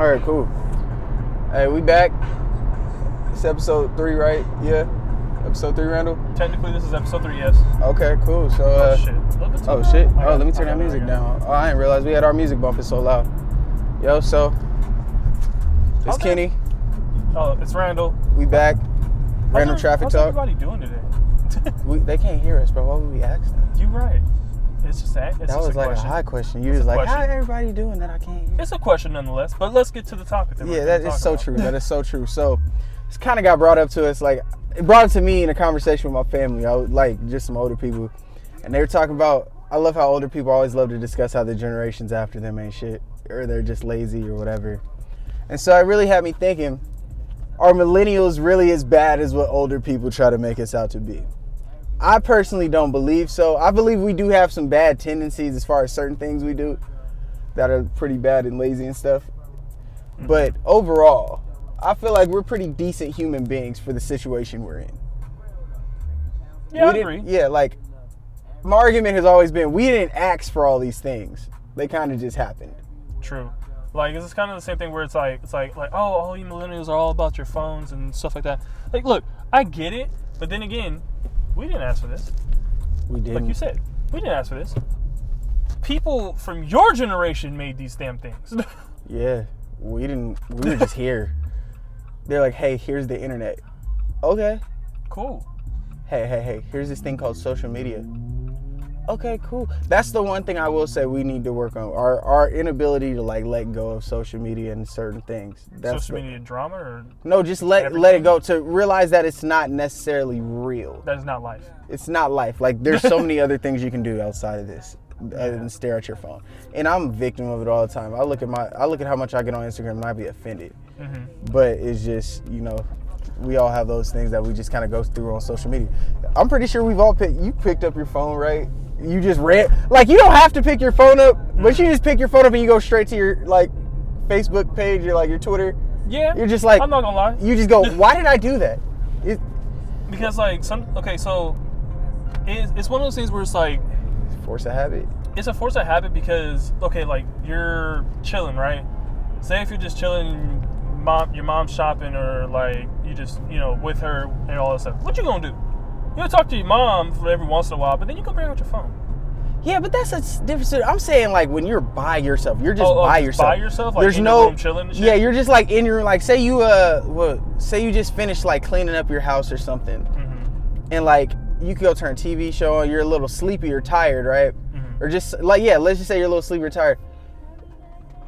All right, cool. Hey, we back. It's episode three, right? Yeah. Episode three, Randall. Technically, this is episode three. Yes. Okay, cool. So, Oh uh, shit. Bit too oh shit. Oh, got- let me turn that music I got it. down. Oh, I didn't realize we had our music bumping so loud. Yo, so it's How's Kenny. Oh, it's Randall. We back. How's Random every- traffic how's talk. everybody doing today? We, they can't hear us, bro. Why would we ask them? you right. It's just that. It's That just was a like question. a high question. You It's was like, how everybody doing that? I can't hear. It's a question nonetheless. But let's get to the topic. That Yeah, that is so about. true. That is so true. So, it's kind of got brought up to us. Like, it brought it to me in a conversation with my family. I was like just some older people, and they were talking about. I love how older people always love to discuss how the generations after them ain't shit, or they're just lazy or whatever. And so it really had me thinking: Are millennials really as bad as what older people try to make us out to be? I personally don't believe so. I believe we do have some bad tendencies as far as certain things we do that are pretty bad and lazy and stuff. Mm-hmm. But overall, I feel like we're pretty decent human beings for the situation we're in. Yeah, we I agree. Yeah, like my argument has always been we didn't ask for all these things. They kind of just happened. True. Like it's kind of the same thing where it's like it's like like oh all you millennials are all about your phones and stuff like that. Like look, I get it, but then again, we didn't ask for this. We didn't. Like you said, we didn't ask for this. People from your generation made these damn things. Yeah, we didn't. We were just here. They're like, hey, here's the internet. Okay. cool. Hey, hey, hey, here's this thing called social media. Okay, cool. That's the one thing I will say we need to work on. Our our inability to like let go of social media and certain things. That's Social the- media drama or No, just let let it go to realize that it's not necessarily real. that is not life. It's not life. Like there's so many other things you can do outside of this uh, other than stare at your phone. And I'm a victim of it all the time. I look at my I look at how much I get on Instagram and I be offended. Mm-hmm. But it's just, you know, we all have those things that we just kind of go through on social media. I'm pretty sure we've all picked you picked up your phone, right? You just read like you don't have to pick your phone up, but mm-hmm. you just pick your phone up and you go straight to your like Facebook page or like your Twitter. Yeah. You're just like I'm not gonna lie. you just go, why did I do that? It, because like some okay, so it's, it's one of those things where it's like force a habit. it's a force of habit because okay, like you're chilling, right? Say if you're just chilling, mom, your mom's shopping, or like you just you know with her and all that stuff. What you gonna do? You gonna talk to your mom for every once in a while, but then you gonna bring out your phone. Yeah, but that's a different. I'm saying like when you're by yourself, you're just Oh, oh, by just yourself. by yourself? Like There's in your no room chilling and shit? Yeah, you're just like in your room. Like say you uh, what? Say you just finished like cleaning up your house or something, Mm-hmm. and like you could go turn a TV show on. You're a little sleepy or tired, right? Mm-hmm. Or just like yeah, let's just say you're a little sleepy or tired.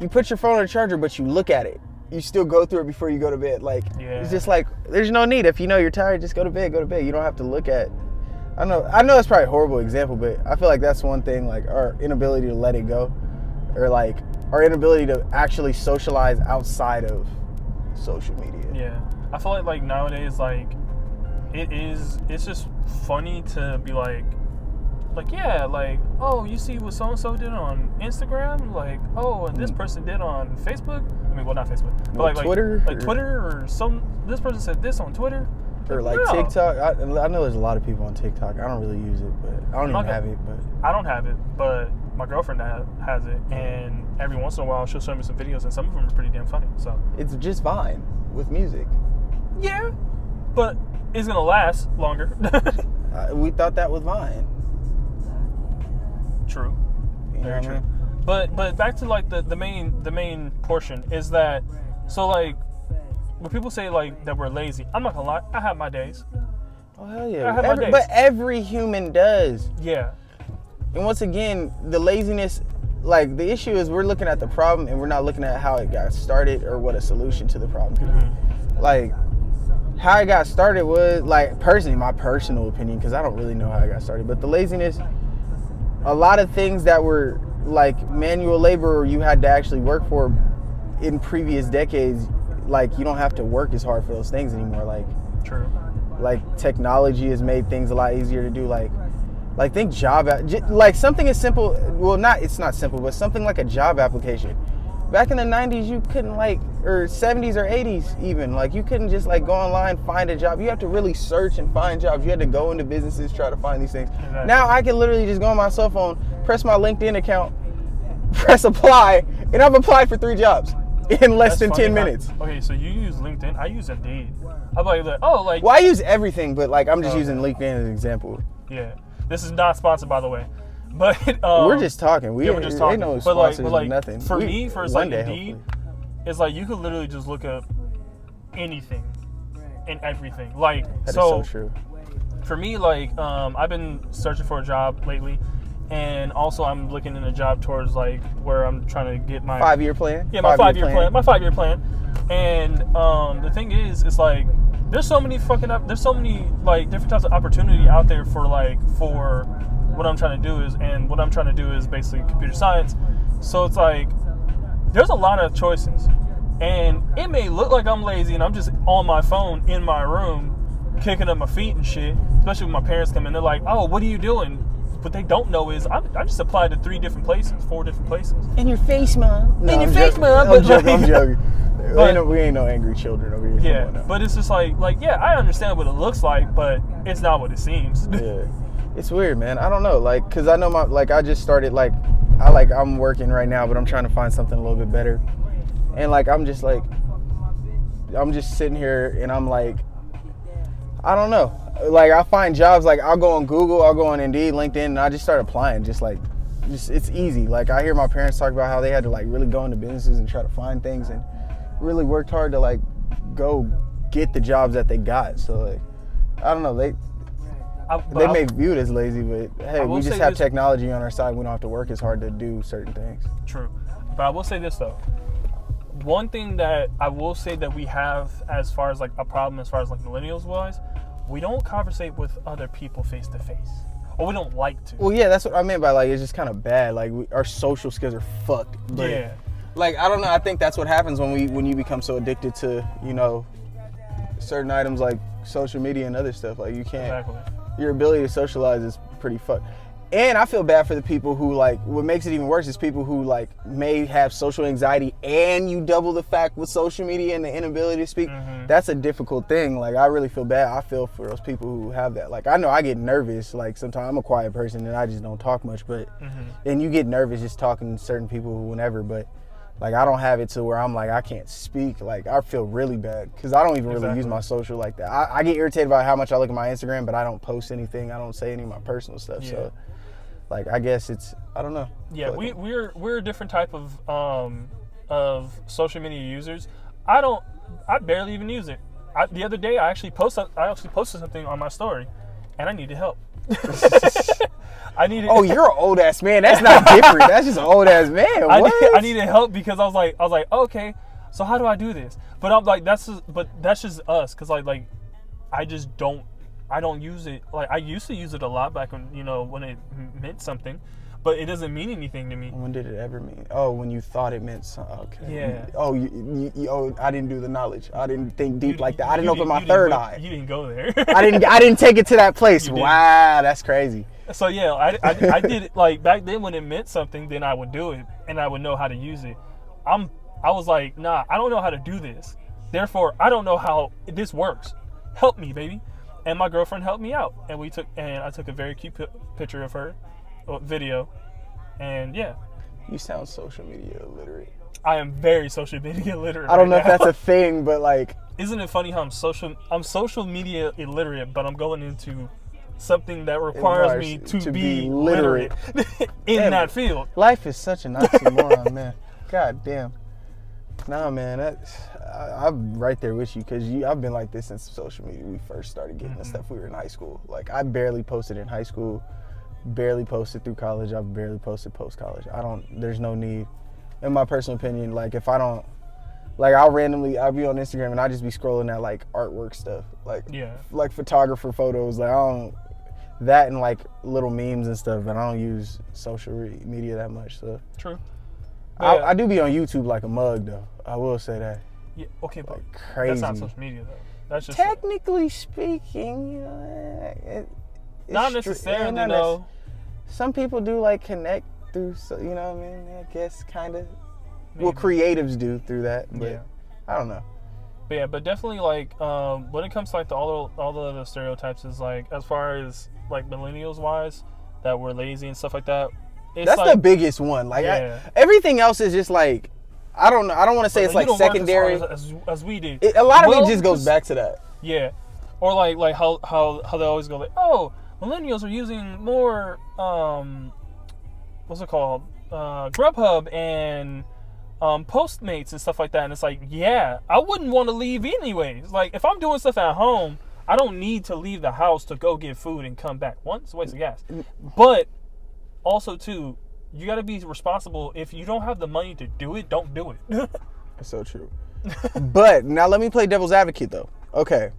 You put your phone on the charger, but you look at it. You still go through it before you go to bed. Like Yeah. it's just like there's no need. If you know you're tired, just go to bed. Go to bed. You don't have to look at. I know. I know it's probably a horrible example, but I feel like that's one thing. Like our inability to let it go, or like our inability to actually socialize outside of social media. Yeah, I feel like like nowadays like it is. It's just funny to be like, like yeah, like oh you see what so and so did on Instagram, like oh and this mm. person did on Facebook. I mean, well not Facebook, but Well, like like- Twitter, like, or- Twitter or some. This person said this on Twitter. Or like No. TikTok. I, I know there's a lot of people on TikTok. I don't really use it, but I don't even Okay. have it. But I don't have it, but my girlfriend ha- has it, and every once in a while she'll show me some videos, and some of them are pretty damn funny. So it's just Vine with music. yeah, but it's gonna last longer. Uh, we thought that was Vine. True. You Very what I true. mean? But but back to like the, the main the main portion is that so like when people say like that we're lazy, I'm not gonna lie, I have my days. Oh hell yeah! I have my days. but every human does. Yeah. And once again, the laziness, like the issue is we're looking at the problem and we're not looking at how it got started or what a solution to the problem could be. Mm-hmm. Like how I got started was like personally, my personal opinion, because I don't really know how I got started, but the laziness, a lot of things that were like manual labor or you had to actually work for in previous decades, like you don't have to work as hard for those things anymore. Like True. like technology has made things a lot easier to do like like think job like something as simple well not it's not simple but something like a job application back in the 90s you couldn't like or 70s or 80s even like you couldn't just like go online find a job you have to really search and find jobs you had to go into businesses try to find these things Exactly. now i can literally just go on my cell phone press my linkedin account press apply and i've applied for three jobs in less That's than funny 10 how- minutes. okay, so you use LinkedIn. I use Indeed. I'm like, like, oh, like, Well, I use everything, but like I'm just Oh, using. LinkedIn as an example. yeah. This is not sponsored, by the way. But um, we're just talking. We yeah, we're just talking. no but like, but like, nothing. for We- me, for like day, Indeed, hopefully. it's like you could literally just look up anything and everything. Like, That is so, so true. for me, like, um, I've been searching for a job lately, and also I'm looking in a job towards like where I'm trying to get my Five year plan. yeah, my five year plan. My five year plan. And um, the thing is, it's like there's so many fucking up. There's so many like different types of opportunity out there for like for what I'm trying to do is, and what I'm trying to do is basically computer science. So it's like there's a lot of choices, and it may look like I'm lazy and I'm just on my phone in my room, kicking up my feet and shit. Especially when my parents come in, they're like, "Oh, what are you doing?" What they don't know is I, I just applied to three different places, four different places. In your face, mom. No, In your I'm face, joking. Mom, I'm but joking. I'm like- joking. we, ain't no, we ain't no angry children over here. Yeah, Come on now. but it's just like, like, yeah, I understand what it looks like, but it's not what it seems. yeah, it's weird, man. I don't know, like, cause I know my, like, I just started, like, I like, I'm working right now, but I'm trying to find something a little bit better, and like, I'm just like, I'm just sitting here, and I'm like, I don't know, like, I find jobs, like, I'll go on Google, I'll go on Indeed, LinkedIn, and I just start applying, just like, just it's easy. Like, I hear my parents talk about how they had to like really go into businesses and try to find things, and really worked hard to like go get the jobs that they got. So like, I don't know, they I, they I- may view it as lazy, but hey, we just have this- technology on our side. We don't have to work as hard to do certain things. True. But I will say this though. One thing that I will say that we have as far as like a problem as far as like millennials wise, we don't conversate with other people face to face. Or we don't like to. Well, yeah, that's what I meant by like it's just kind of bad. Like we, our social skills are fucked. But, yeah. Like I don't know. I think that's what happens when we when you become so addicted to you know certain items like social media and other stuff. Like you can't. Exactly. your ability to socialize is pretty fucked. And I feel bad for the people who like what makes it even worse is people who like may have social anxiety and you double the fact with social media and the inability to speak. Mhm. That's a difficult thing. Like I really feel bad. I feel for those people who have that. Like I know I get nervous. Like sometimes I'm a quiet person and I just don't talk much, but Mhm. and you get nervous just talking to certain people whenever, but like I don't have it to where I'm like I can't speak. Like I feel really bad because I don't even really use my social like that. I, I get irritated by how much I look at my Instagram, but I don't post anything. I don't say any of my personal stuff. Yeah. So like I guess it's I don't know. Yeah, we we're we're a different type of um of social media users. I don't I barely even use it. I, the other day I actually posted I actually posted something on my story and I needed help. I needed Oh, you're an old ass man. That's not different. That's just an old ass man. I, need, I needed help because I was like, I was like, okay, so how do I do this? But I'm like, that's just, but that's just us, cause like, like, I just don't, I don't use it. Like I used to use it a lot back when you know when it meant something, but it doesn't mean anything to me. When did it ever mean? Oh, when you thought it meant something. Okay. Yeah. Oh, you, you, you, oh, I didn't do the knowledge. I didn't think deep You- like that. I didn't open my you third eye. You didn't go there. I didn't. I didn't take it to that place. Wow, that's crazy. So yeah, I, I, I did it like back then when it meant something, then I would do it and I would know how to use it. I'm I was like, nah, I don't know how to do this. Therefore, I don't know how this works. Help me, baby. And my girlfriend helped me out, and we took and I took a very cute pi- picture of her, video, and yeah, You sound social media illiterate. I am very social media literate. I don't know right if that's a thing, but like, Isn't it funny how I'm social? I'm social media illiterate, but I'm going into something that requires me to, to be, be literate, in Damn. that field. life is such an oxymoron, man. God damn. Nah, man, that, I, I'm right there with you because you, I've been like this since social media. We first started getting Mm-hmm. the stuff. We were in high school. Like I barely posted in high school, barely posted through college. I've barely posted post college. I don't. There's no need, in my personal opinion. Like if I don't, like I'll randomly I'll be on Instagram and I just be scrolling that like artwork stuff, like Yeah. like photographer photos. Like I don't that and like little memes and stuff. But I don't use social re- media that much. So True. I. I do be on YouTube like a mug though. I will say that. Yeah, okay, but Like crazy. that's not social media though. That's just Technically speaking, you know, it, it's not necessarily yeah, not though. Some people do like connect through, so, you know what I mean? I guess kind of. Well, creatives do through that, but Yeah. I don't know. But yeah, but definitely like um, when it comes to like the, all the all the other stereotypes is like as far as like millennials wise that we're lazy and stuff like that. That's like, the biggest one. Like I- everything else is just like I don't know. I don't want to say it's like don't work as secondary. as, as, as we do. It, a lot of Well, it just goes just- back to that. Yeah, or like like how how how they always go like, oh, millennials are using more um, what's it called, uh, Grubhub and um, Postmates and stuff like that. And it's like, yeah, I wouldn't want to leave anyways. Like if I'm doing stuff at home, I don't need to leave the house to go get food and come back. One, it's a waste of gas, but also too, You got to be responsible. If you don't have the money to do it, don't do it. That's so true. but now let me play devil's advocate though. Okay.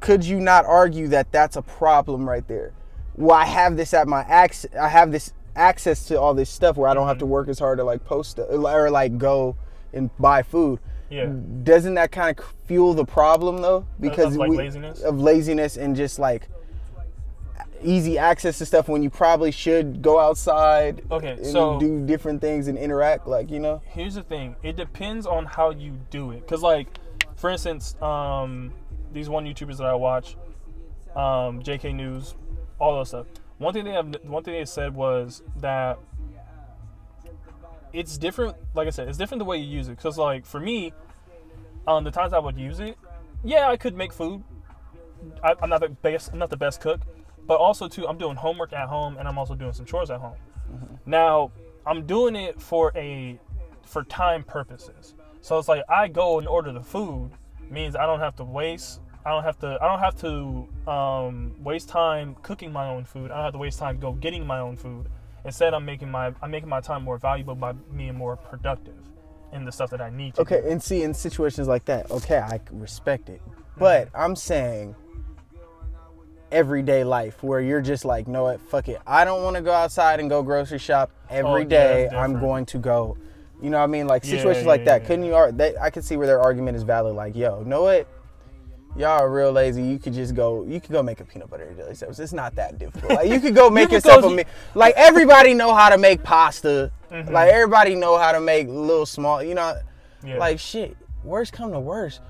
Could you not argue that that's a problem right there? Well, I have this at my access. I have this access to all this stuff where I don't have to mm-hmm. work as hard to like post or like go and buy food. yeah. Doesn't that kind of fuel the problem though? Because like we- laziness? of laziness and just like easy access to stuff when you probably should go outside Okay, and so- do different things and interact like you know? Here's the thing. It depends on how you do it. Because like for instance um these one youtubers that i watch um jk news all those stuff. One thing they have one thing they said was that it's different like i said it's different the way you use it. Because like for me um the times i would use it yeah i could make food. I, i'm not the best i'm not the best cook but also too i'm doing homework at home and i'm also doing some chores at home. Now i'm doing it for a for time purposes. So it's like i go and order the food means i don't have to waste i don't have to i don't have to um, waste time cooking my own food. I don't have to waste time go getting my own food. Instead i'm making my i'm making my time more valuable by being more productive in the stuff that i need to Okay, and see, in situations like that, okay, I respect it. But I'm saying everyday life where you're just like, know what, fuck it. I don't want to go outside and go grocery shop every Oh, day. that's I'm going to go. You know what I mean? Like situations yeah, like that. yeah, Couldn't you? ar- They, I can see where their argument is valid. Like, yo, know what? Y'all are real lazy. You could just go. You could go make a peanut butter and jelly sandwich. It's not that difficult. Like you could go make could yourself a meal. Like everybody know how to make pasta. Mm-hmm. Like everybody know how to make little small. You know, Yeah. like shit. Worst come to worst,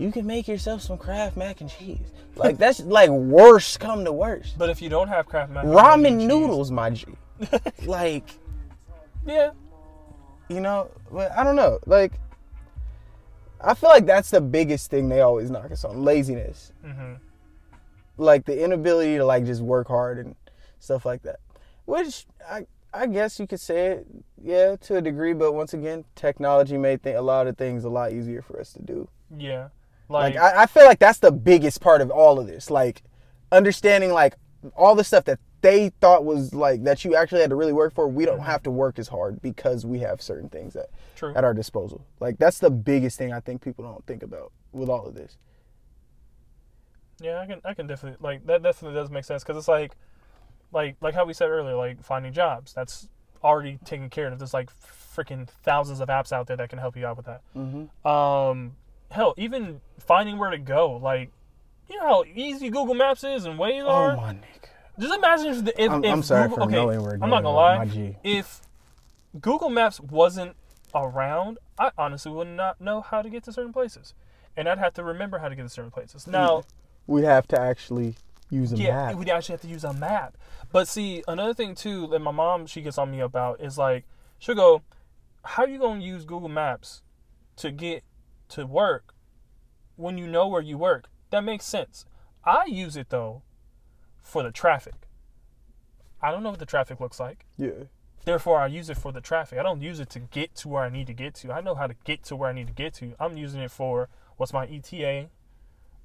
you can make yourself some Kraft mac and cheese. Like that's like worst come to worst. but if you don't have Kraft mac and Ramen cheese- noodles, my G. like yeah you know, but I don't know. Like I feel like that's the biggest thing they always knock us on laziness. hmm Like the inability to like just work hard and stuff like that. Which I I guess you could say it, yeah, to a degree. But once again, technology made th- a lot of things a lot easier for us to do. yeah Like like, I, I feel like that's the biggest part of all of this. Like understanding like all the stuff that they thought was like that you actually had to really work for. We don't have to work as hard because we have certain things that True. at our disposal. Like that's the biggest thing I think people don't think about with all of this. Yeah, I can I can definitely like that definitely does make sense because it's like like like how we said earlier, like finding jobs. That's already taken care of. There's like freaking thousands of apps out there that can help you out with that. Mm-hmm. Um, hell, even finding where to go. Like, you know how easy Google Maps is and Waze Oh are. my nigga. Just imagine if, the, if, I'm- if I'm sorry Google, for okay, knowing where to I'm not gonna my lie. G. If Google Maps wasn't around, I honestly would not know how to get to certain places, and I'd have to remember how to get to certain places. Now. We have to actually use a Yeah, map. we'd actually have to use a map. But see, another thing too that my mom she gets on me about is like she'll go, "How are you gonna use Google Maps to get to work when you know where you work?" That makes sense. I use it though for the traffic. I don't know what the traffic looks like. yeah. Therefore, I use it for the traffic. I don't use it to get to where I need to get to. I know how to get to where I need to get to. I'm using it for what's my ETA.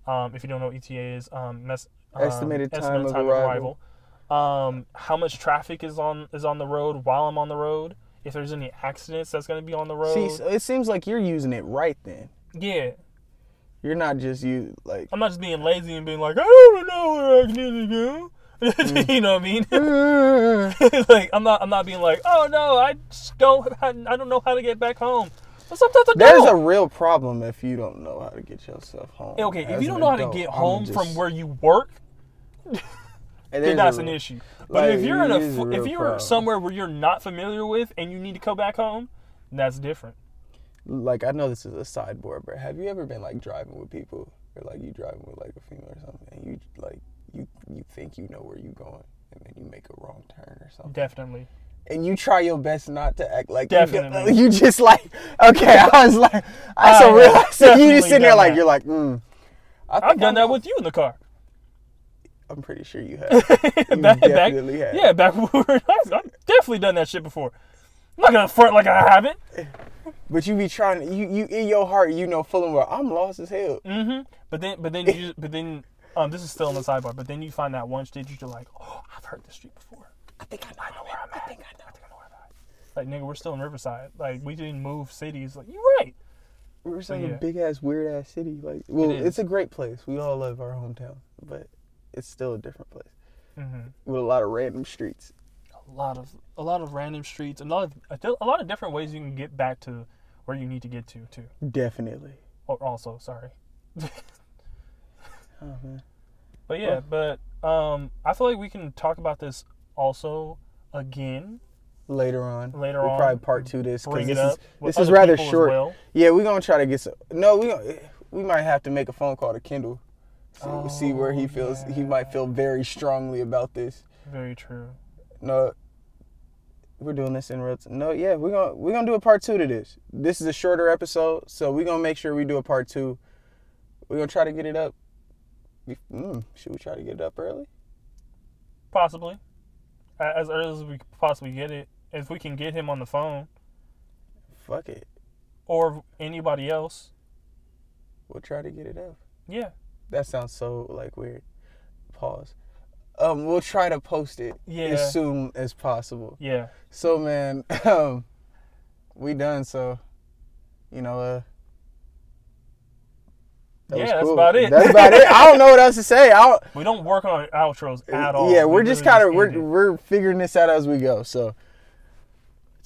Um, if you don't know what ETA is, um, mes- um, Estimated time of arrival. Um, how much traffic is on is on the road while I'm on the road? If there's any accidents that's going to be on the road. See, so it seems like you're using it right then. yeah, You're not just you like. I'm not just being lazy and being like, I don't know where I need to go. Mm. you know what I mean? like I'm not I'm not being like, oh no, I just don't I don't know how to get back home. But sometimes I There's don't. a real problem if you don't know how to get yourself home. okay, if you don't know how to get home just- from where you work, then that's a- an issue. But like, if you're in a a if you're problem. somewhere where you're not familiar with and you need to go back home, that's different. Like I know this is a sideboard, but have you ever been like driving with people, or like you driving with like a female or something, and you like you you think you know where you're going, and then you make a wrong turn or something, Definitely. and you try your best not to act like you Definitely. You, just like okay. I was like, I so have real. So you just sitting there done like that. you're like, mm. I I've done that with you in the car. I'm pretty sure you have. You back, definitely back, have. yeah, back when we were in high school. I've definitely done that shit before. I'm not gonna front like I haven't. But you be trying. You you in your heart, you know full and well. I'm lost as hell. Mm-hmm. But then, but then, you just, but then, um, this is still on the sidebar. But then you find that one street you're like, oh, I've heard this street before. I think I know, where I'm at. I think I know. I think I know where I'm at. Like nigga, we're still in Riverside. Like we didn't move cities. Like you're right. We're in yeah. a big ass, weird ass city. Like, well, is. it's a great place. We all love our hometown, but it's still a different place hmm with a lot of random streets. A lot of a lot of random streets, a lot of a lot of different ways you can get back to where you need to get to too. Definitely. Or also, sorry. Oh man. But yeah, but um, I feel like we can talk about this also again Later on. later we'll on. probably part two this because this is this is rather short. well. Yeah, we're gonna try to get some. No, we gonna, we might have to make a phone call to Kendall. See, see where he Oh, feels. He might feel very strongly about this. Very true. No, we're doing this in real. T- no, yeah, we're gonna we're gonna do a part two to this. This is a shorter episode, so we're gonna make sure we do a part two. We're gonna try to get it up. Mm, should we try to get it up early? Possibly, as early as we possibly get it. If we can get him on the phone Fuck it, or anybody else, we'll try to get it up. yeah, That sounds so like weird. Pause. Um, we'll try to post it Yeah. as soon as possible. yeah. So man, um, we done. So, you know, uh, that Yeah, that's cool. about it. That's about it. I don't know what else to say. I don't, We don't work on outros at all. Yeah, We we're just literally kind of we're it. we're figuring this out as we go. So,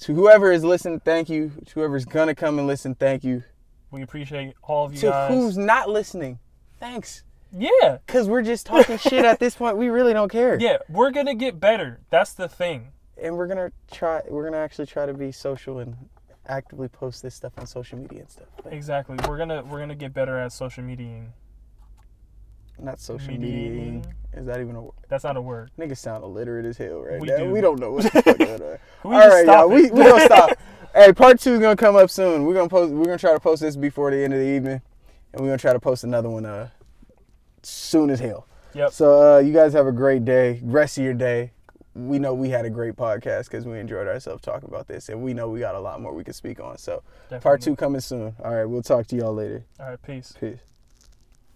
to whoever is listening, thank you. To whoever's gonna come and listen, thank you. We appreciate all of you to guys. who's not listening, thanks. yeah, Cause we're just talking shit at this point. We really don't care. yeah. We're gonna get better. That's the thing. And we're gonna try. We're gonna actually try to be social and actively post this stuff on social media and stuff. Like, Exactly. We're gonna we're gonna get better at social media. not social Mediating. media. Is that even a word? That's not a word. Niggas sound illiterate as hell right We now. do. We don't know what the fuck going on. We All right, stop y'all. We it. we gonna stop. hey, part two is gonna come up soon. We're gonna post. We're gonna try to post this before the end of the evening, and we're gonna try to post another one uh soon as hell. Yep. So uh, you guys have a great day. Rest of your day. We know we had a great podcast because we enjoyed ourselves talking about this, and we know we got a lot more we can speak on. So part two coming soon. All right, we'll talk to y'all later. All right. Peace. Peace.